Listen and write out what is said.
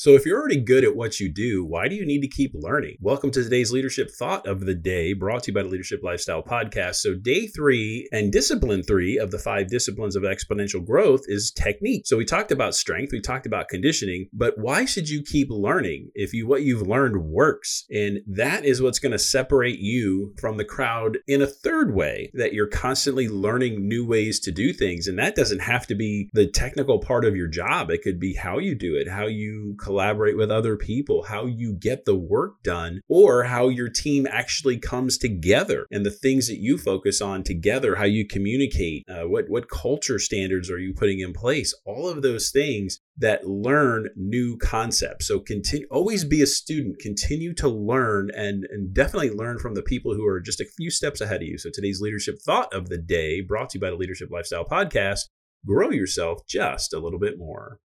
So, if you're already good at what you do, why do you need to keep learning? Welcome to today's leadership thought of the day, brought to you by the Leadership Lifestyle Podcast. So, day three and discipline three of the five disciplines of exponential growth is technique. So, we talked about strength, we talked about conditioning, but why should you keep learning if you what you've learned works? And that is what's going to separate you from the crowd in a third way that you're constantly learning new ways to do things. And that doesn't have to be the technical part of your job, it could be how you do it, how you collaborate with other people, how you get the work done, or how your team actually comes together and the things that you focus on together, how you communicate, uh, what, what culture standards are you putting in place, all of those things that learn new concepts. So continue always be a student, continue to learn and, and definitely learn from the people who are just a few steps ahead of you. So today's leadership thought of the day brought to you by the Leadership Lifestyle Podcast, grow yourself just a little bit more.